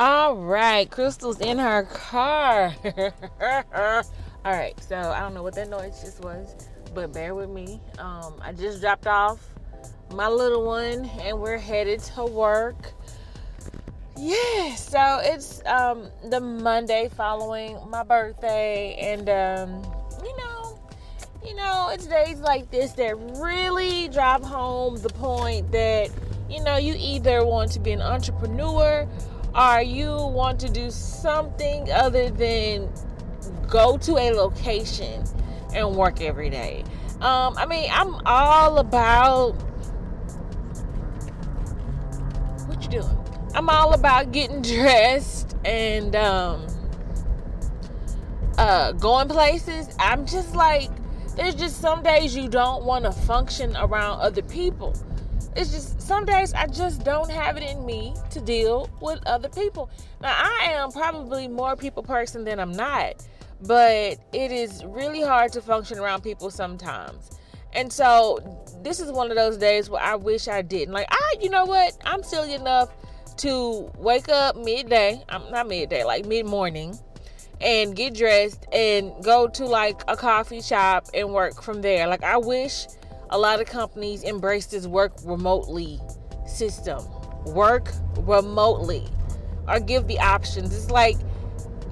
All right, Crystal's in her car. All right, so I don't know what that noise just was, but bear with me. Um, I just dropped off my little one, and we're headed to work. Yeah, so it's um, the Monday following my birthday, and um, you know, you know, it's days like this that really drive home the point that you know you either want to be an entrepreneur or you want to do something other than go to a location and work every day. Um, I mean, I'm all about what you doing. I'm all about getting dressed and um, uh, going places. I'm just like, there's just some days you don't want to function around other people it's just some days I just don't have it in me to deal with other people. Now I am probably more people person than I'm not, but it is really hard to function around people sometimes. And so this is one of those days where I wish I didn't. Like I, you know what? I'm silly enough to wake up midday. I'm not midday, like mid morning, and get dressed and go to like a coffee shop and work from there. Like I wish a lot of companies embrace this work remotely system. Work remotely or give the options. It's like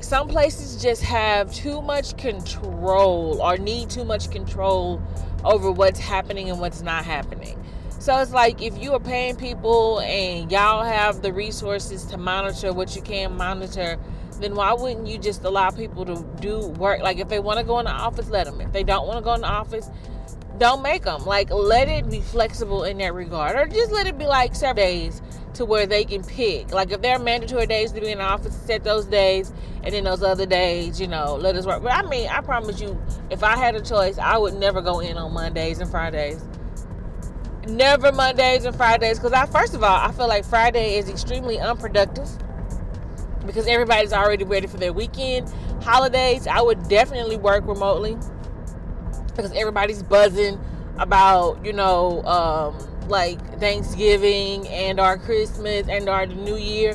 some places just have too much control or need too much control over what's happening and what's not happening. So it's like if you are paying people and y'all have the resources to monitor what you can monitor, then why wouldn't you just allow people to do work? Like if they want to go in the office, let them. If they don't want to go in the office, don't make them. Like, let it be flexible in that regard. Or just let it be like seven days to where they can pick. Like, if there are mandatory days to be in the office, set those days. And then those other days, you know, let us work. But I mean, I promise you, if I had a choice, I would never go in on Mondays and Fridays. Never Mondays and Fridays. Because I, first of all, I feel like Friday is extremely unproductive because everybody's already ready for their weekend. Holidays, I would definitely work remotely because everybody's buzzing about you know um, like Thanksgiving and our Christmas and our New Year.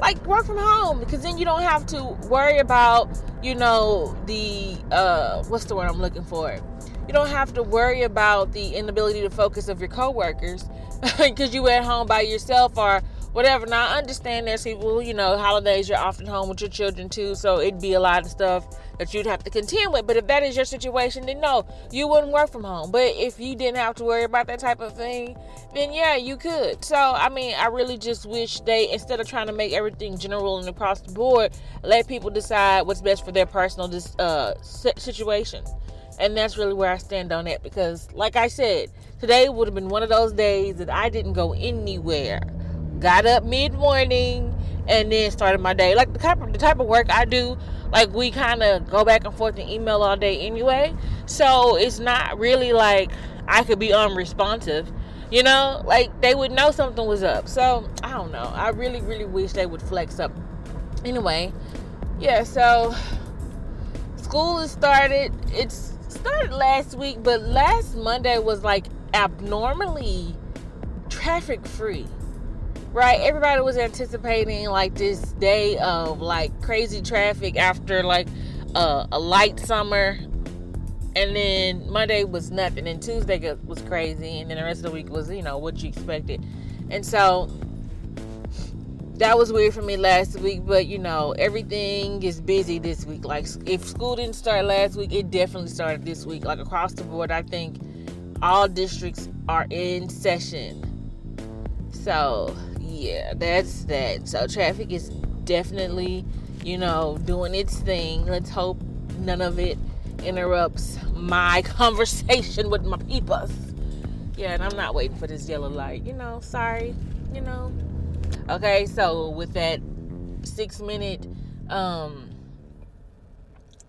Like work from home because then you don't have to worry about you know the uh, what's the word I'm looking for. You don't have to worry about the inability to focus of your coworkers because you at home by yourself or whatever. Now I understand there's people, you know, holidays you're often home with your children too, so it'd be a lot of stuff that you'd have to contend with. But if that is your situation, then no, you wouldn't work from home. But if you didn't have to worry about that type of thing, then yeah, you could. So I mean, I really just wish they instead of trying to make everything general and across the board, let people decide what's best for their personal uh, situation. And that's really where I stand on that because, like I said, today would have been one of those days that I didn't go anywhere got up mid morning and then started my day. Like the type of the type of work I do, like we kind of go back and forth in email all day anyway. So it's not really like I could be unresponsive. You know, like they would know something was up. So I don't know. I really, really wish they would flex up. Anyway, yeah. So school has started. It's started last week, but last Monday was like abnormally traffic free right? Everybody was anticipating like this day of like crazy traffic after like uh, a light summer. And then Monday was nothing, and Tuesday was crazy, and then the rest of the week was, you know, what you expected. And so that was weird for me last week, but you know, everything is busy this week. Like, if school didn't start last week, it definitely started this week. Like, across the board, I think all districts are in session. So, yeah, that's that. So traffic is definitely, you know, doing its thing. Let's hope none of it interrupts my conversation with my peepers. Yeah, and I'm not waiting for this yellow light. You know, sorry. You know. Okay, so with that six minute um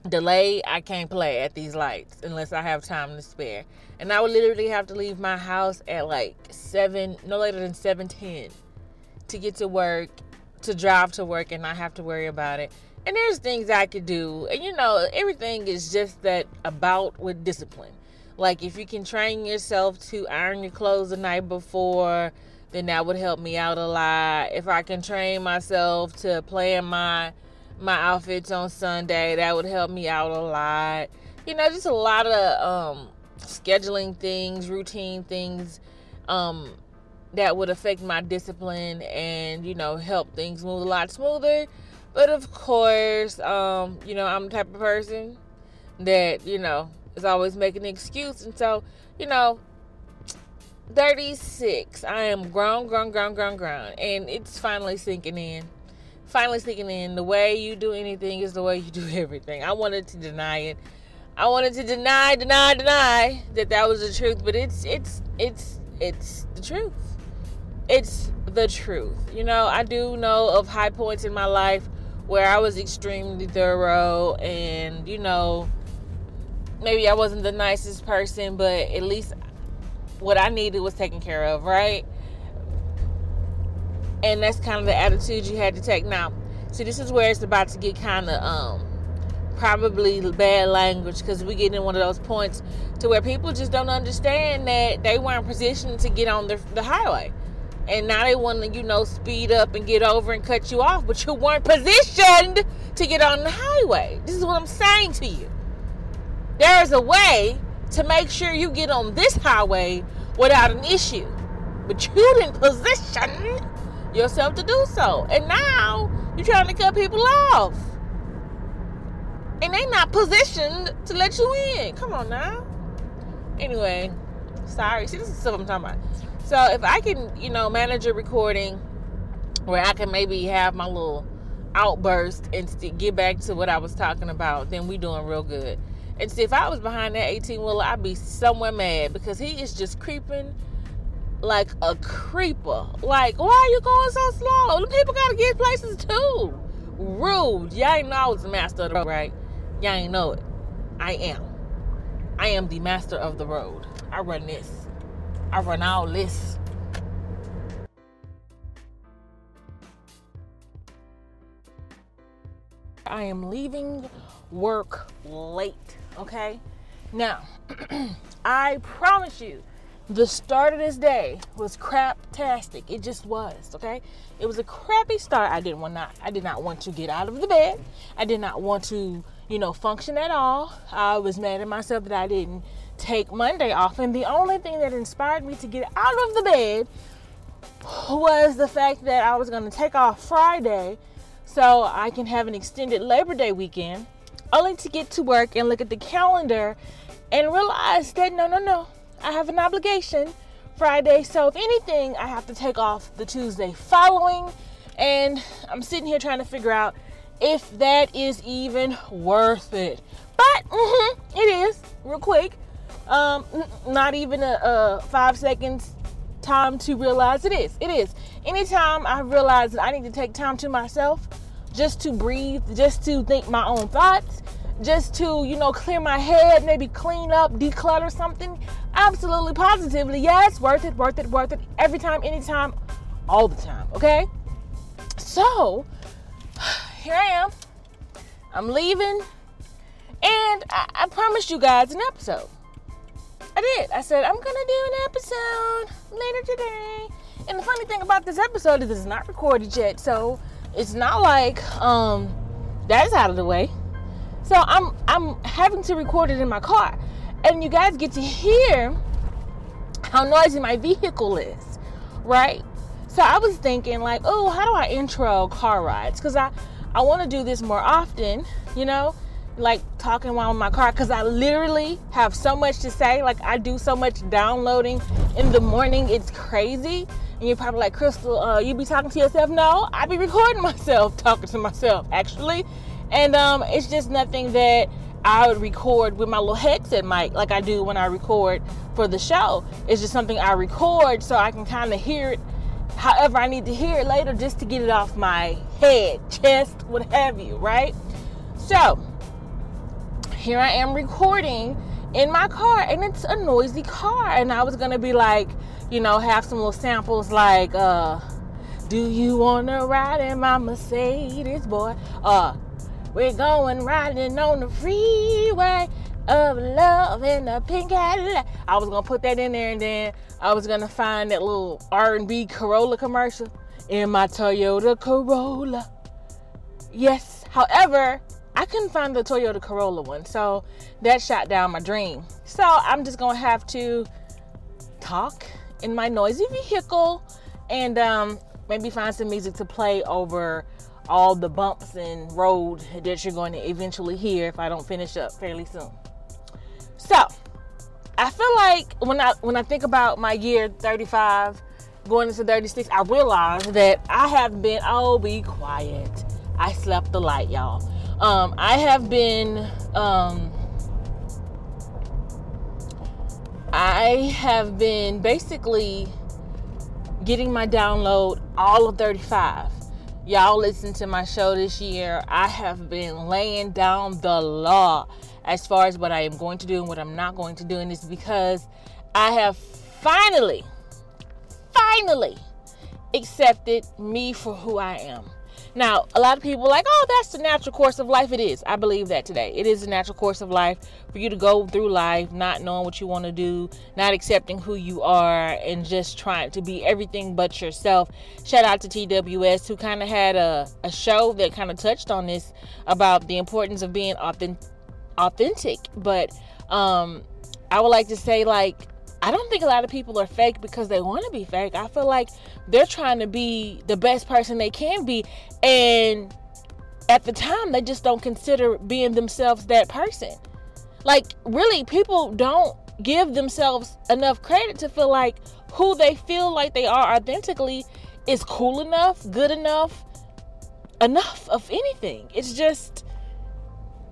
delay, I can't play at these lights unless I have time to spare. And I would literally have to leave my house at like seven, no later than seven ten to get to work, to drive to work and not have to worry about it. And there's things I could do. And you know, everything is just that about with discipline. Like if you can train yourself to iron your clothes the night before, then that would help me out a lot. If I can train myself to plan my my outfits on Sunday, that would help me out a lot. You know, just a lot of um scheduling things, routine things um that would affect my discipline and, you know, help things move a lot smoother. But of course, um, you know, I'm the type of person that, you know, is always making an excuse. And so, you know, 36. I am grown, grown, grown, grown, grown. And it's finally sinking in. Finally sinking in. The way you do anything is the way you do everything. I wanted to deny it. I wanted to deny, deny, deny that that was the truth, but it's it's it's it's the truth. It's the truth. You know, I do know of high points in my life where I was extremely thorough and, you know, maybe I wasn't the nicest person, but at least what I needed was taken care of, right? And that's kind of the attitude you had to take. Now, see, this is where it's about to get kind of um probably bad language because we get in one of those points to where people just don't understand that they weren't positioned to get on the, the highway and now they want to you know speed up and get over and cut you off but you weren't positioned to get on the highway this is what i'm saying to you there is a way to make sure you get on this highway without an issue. But you didn't position yourself to do so. And now you're trying to cut people off. And they not positioned to let you in. Come on now. Anyway, sorry. See, this is stuff I'm talking about. So if I can, you know, manage a recording where I can maybe have my little outburst and get back to what I was talking about, then we doing real good. And see, if I was behind that 18 wheeler, I'd be somewhere mad because he is just creeping like a creeper. Like, why are you going so slow? The people gotta get places too. Rude. Y'all ain't know I was the master of the road, right? Y'all ain't know it. I am. I am the master of the road. I run this. I run all. I am leaving work late okay? Now, I promise you, the start of this day was craptastic. It just was, okay? It was a crappy start. I didn't want not I did not want to get out of the bed. I did not want to, you know, function at all. I was mad at myself that I didn't take Monday off. And the only thing that inspired me to get out of the bed was the fact that I was going to take off Friday so I can have an extended Labor Day weekend only to get to work and look at the calendar and realize that no, no, no, I have an obligation Friday. So, if anything, I have to take off the Tuesday following. And I'm sitting here trying to figure out if that is even worth it. But mm-hmm, it is, real quick. Um, not even a, a five seconds time to realize it is. It is. Anytime I realize that I need to take time to myself, just to breathe, just to think my own thoughts, just to, you know, clear my head, maybe clean up, declutter something. Absolutely, positively, yes, worth it, worth it, worth it. Every time, anytime, all the time, okay? So, here I am. I'm leaving, and I, I promised you guys an episode. I did. I said, I'm gonna do an episode later today. And the funny thing about this episode is it's not recorded yet, so it's not like um that's out of the way. So I'm I'm having to record it in my car. And you guys get to hear how noisy my vehicle is, right? So I was thinking like, oh, how do I intro car rides? Because I I want to do this more often, you know, like talking while in my car. Because I literally have so much to say. Like I do so much downloading in the morning. It's crazy. And you're probably like, Crystal, uh, you be talking to yourself? No, I be recording myself talking to myself, actually. And um, it's just nothing that I would record with my little headset mic like I do when I record for the show. It's just something I record so I can kind of hear it however I need to hear it later just to get it off my head, chest, what have you, right? So, here I am recording in my car and it's a noisy car and I was to be like, you know, have some little samples like, uh, do you wanna ride in my Mercedes, boy? Uh, we're going riding on the freeway. of love in a pink Cadillac. I was gonna put that in there, and then I was gonna find that little R&B Corolla commercial in my Toyota Corolla. Yes. However, I couldn't find the Toyota Corolla one, so that shot down my dream. So I'm just gonna have to talk in my noisy vehicle and um, maybe find some music to play over all the bumps and road that you're going to eventually hear if I don't finish up fairly soon. So, I feel like when I when I think about my year 35 going into 36, I realize that I have been oh be quiet. I slept the light, y'all. Um, I have been um, I have been basically getting my download all of 35. Y'all listen to my show this year. I have been laying down the law as far as what I am going to do and what I'm not going to do. And it's because I have finally, finally accepted me for who I am. Now, a lot of people like, oh, that's the natural course of life. It is. I believe that today. It is the natural course of life for you to go through life not knowing what you want to do, not accepting who you are, and just trying to be everything but yourself. Shout out to TWS, who kind of had a, a show that kind of touched on this about the importance of being authentic. authentic. But um, I would like to say, like, I don't think a lot of people are fake because they want to be fake. I feel like they're trying to be the best person they can be. And at the time, they just don't consider being themselves that person. Like, really, people don't give themselves enough credit to feel like who they feel like they are authentically is cool enough, good enough, enough of anything. It's just,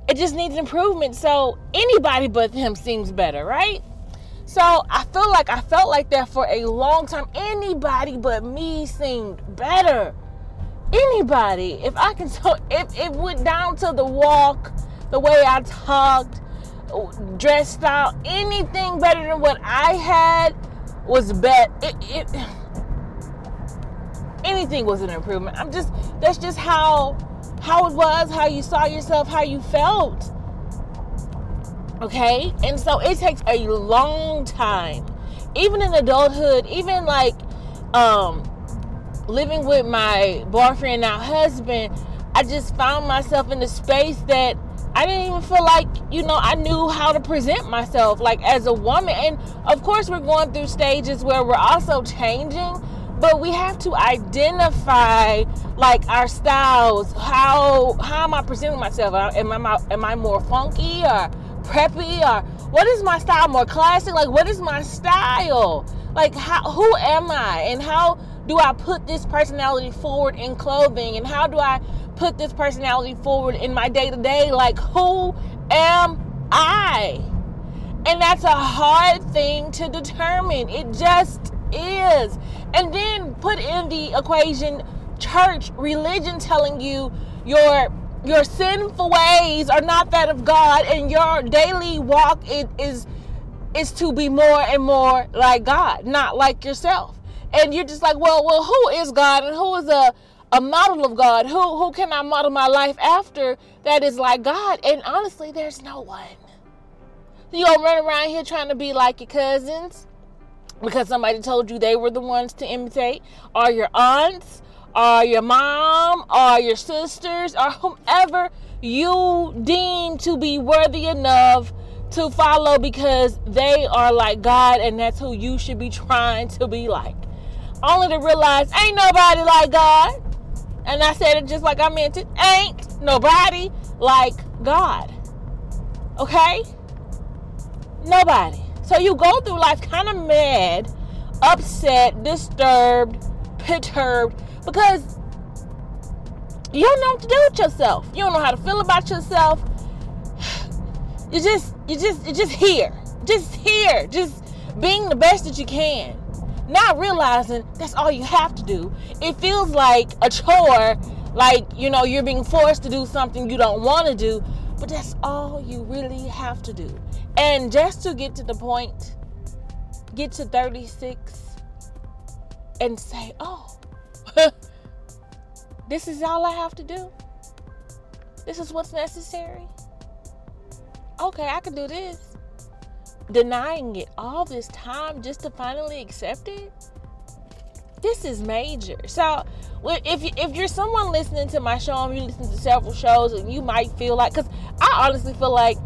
it just needs improvement. So anybody but him seems better, right? So I feel like I felt like that for a long time. Anybody but me seemed better. Anybody. If I can so if it went down to the walk, the way I talked, dressed out, anything better than what I had was bet it, it anything was an improvement. I'm just that's just how how it was, how you saw yourself, how you felt. Okay? And so it takes a long time. Even in adulthood, even like um living with my boyfriend now husband, I just found myself in a space that I didn't even feel like, you know, I knew how to present myself like as a woman. And of course, we're going through stages where we're also changing, but we have to identify like our styles. How how am I presenting myself? Am I am I more funky or preppy or what is my style? More classic? Like what is my style? Like how who am i? And how do i put this personality forward in clothing? And how do i put this personality forward in my day-to-day? Like who am i? And that's a hard thing to determine. It just is. And then put in the equation church religion telling you your your sinful ways are not that of God, and your daily walk it is is to be more and more like God, not like yourself. And you're just like, well, well, who is God and who is a a model of God? Who who can I model my life after that is like God? And honestly, there's no one. You gonna run around here trying to be like your cousins because somebody told you they were the ones to imitate, or your aunts, or your mom or your sisters or whomever you deem to be worthy enough to follow because they are like God and that's who you should be trying to be like. Only to realize ain't nobody like God. And I said it just like I meant it. Ain't nobody like God. Okay? Nobody. So you go through life kind of mad, upset, disturbed, perturbed because you don't know what to do with yourself. You don't know how to feel about yourself. You just, you just, you just here, just here, just being the best that you can. Not realizing that's all you have to do. It feels like a chore, like you know you're being forced to do something you don't want to do, but that's all you really have to do. And just to get to the point, get to 36 and say, oh, this is all I have to do? This is what's necessary? okay, I can do this. Denying it all this time just to finally accept it. This is major. So, if you, if you're someone listening to my show and you listen to several shows and you might feel like, because I honestly feel like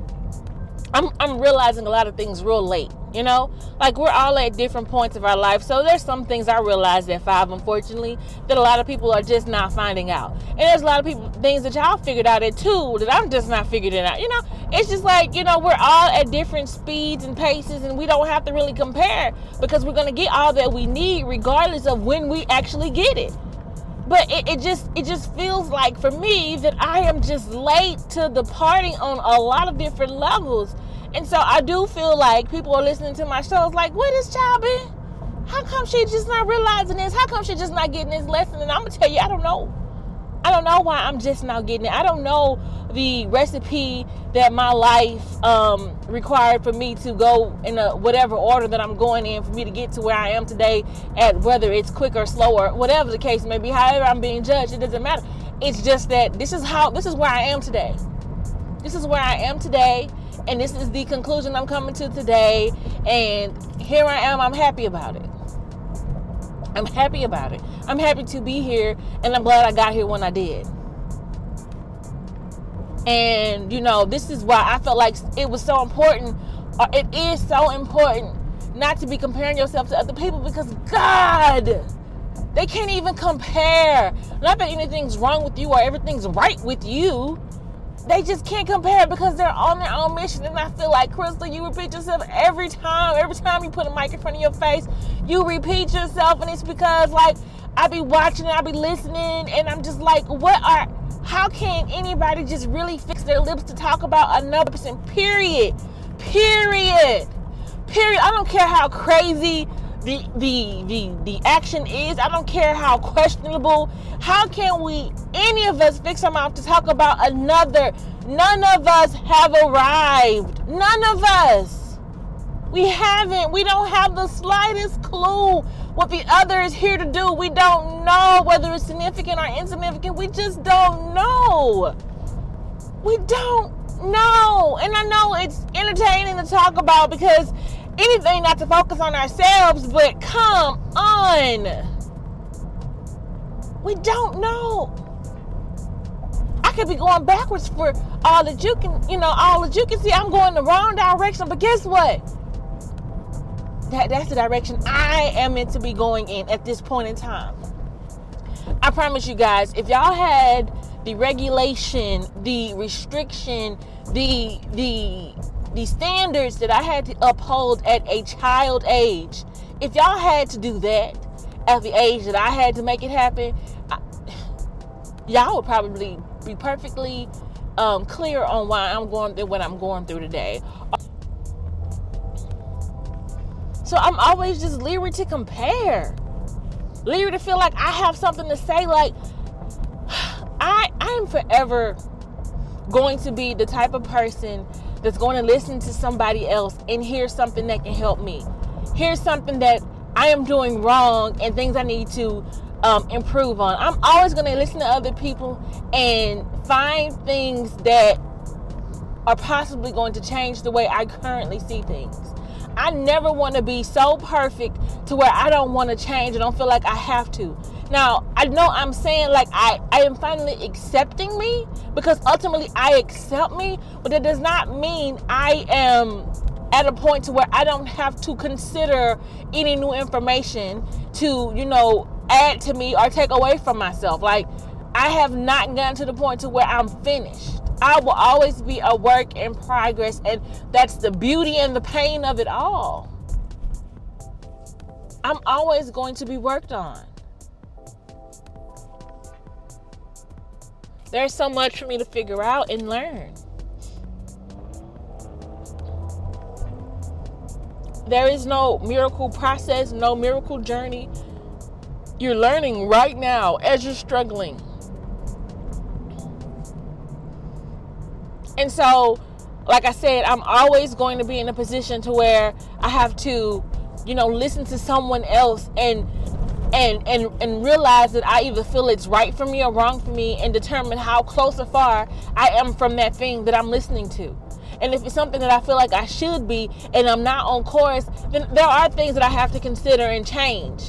I'm I'm realizing a lot of things real late. You know, like we're all at different points of our life. So there's some things I realized at five, unfortunately, that a lot of people are just not finding out. And there's a lot of people things that y'all figured out at two that I'm just not figuring out. You know, it's just like you know we're all at different speeds and paces, and we don't have to really compare because we're gonna get all that we need regardless of when we actually get it but it, it, just it just feels like for me that I am just late to the party on a lot of different levels. And so I do feel like people are listening to my shows like, where what is child been? How come she just not realizing this? How come she just not getting this lesson? And I'm gonna tell you, I don't know. I don't know why I'm just now getting it. I don't know the recipe that my life um, required for me to go in a whatever order that I'm going in for me to get to where I am today. At whether it's quick or slower, whatever the case may be, however I'm being judged, it doesn't matter. It's just that this is how this is where I am today. This is where I am today, and this is the conclusion I'm coming to today. And here I am. I'm happy about it. I'm happy about it. I'm happy to be here, and I'm glad I got here when I did. And, you know, this is why I felt like it was so important, or it is so important, not to be comparing yourself to other people because, God, they can't even compare. Not that anything's wrong with you or everything's right with you. They just can't compare because they're on their own mission. And I feel like, Crystal, you repeat yourself every time. Every time you put a mic in front of your face, you repeat yourself. And it's because, like, I be watching, and I be listening, and I'm just like, what are how can anybody just really fix their lips to talk about another person? Period. Period. Period. I don't care how crazy the the the the action is. I don't care how questionable. How can we any of us fix our mouth to talk about another? None of us have arrived. None of us. We haven't. We don't have the slightest clue what the other is here to do. We don't know whether it's significant or insignificant. We just don't know. We don't know. And I know it's entertaining to talk about because anything not to focus on ourselves, but come on. We don't know. I could be going backwards for all that you can, you know, all that you can see. I'm going the wrong direction, but guess what? that that's the direction I am meant to be going in at this point in time. I promise you guys, if y'all had the regulation, the restriction, the the the standards that I had to uphold at a child age, if y'all had to do that at the age that I had to make it happen, I, y'all would probably be perfectly um, clear on why I'm going through what I'm going through today. So I'm always just leery to compare. Leery to feel like I have something to say. Like, I I am forever going to be the type of person that's going to listen to somebody else and hear something that can help me. Here's something that I am doing wrong and things I need to um, improve on. I'm always going to listen to other people and find things that are possibly going to change the way I currently see things. I never want to be so perfect to where I don't want to change. I don't feel like I have to. Now, I know I'm saying like I, I am finally accepting me because ultimately I accept me, but it does not mean I am at a point to where I don't have to consider any new information to, you know, add to me or take away from myself. Like I have not gotten to the point to where I'm finished. I will always be a work in progress, and that's the beauty and the pain of it all. I'm always going to be worked on. There's so much for me to figure out and learn. There is no miracle process, no miracle journey. You're learning right now as you're struggling. And so, like I said, I'm always going to be in a position to where I have to, you know, listen to someone else and and and and realize that I either feel it's right for me or wrong for me and determine how close or far I am from that thing that I'm listening to. And if it's something that I feel like I should be and I'm not on course, then there are things that I have to consider and change.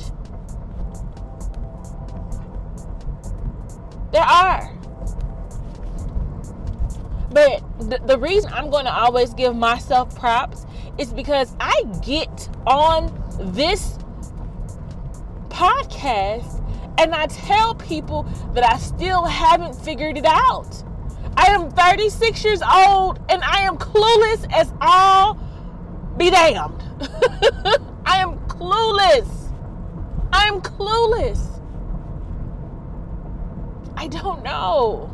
There are. But the, the reason I'm going to always give myself props is because I get on this podcast and I tell people that I still haven't figured it out. I am 36 years old and I am clueless as all be damned. I am clueless. I'm clueless. I don't know.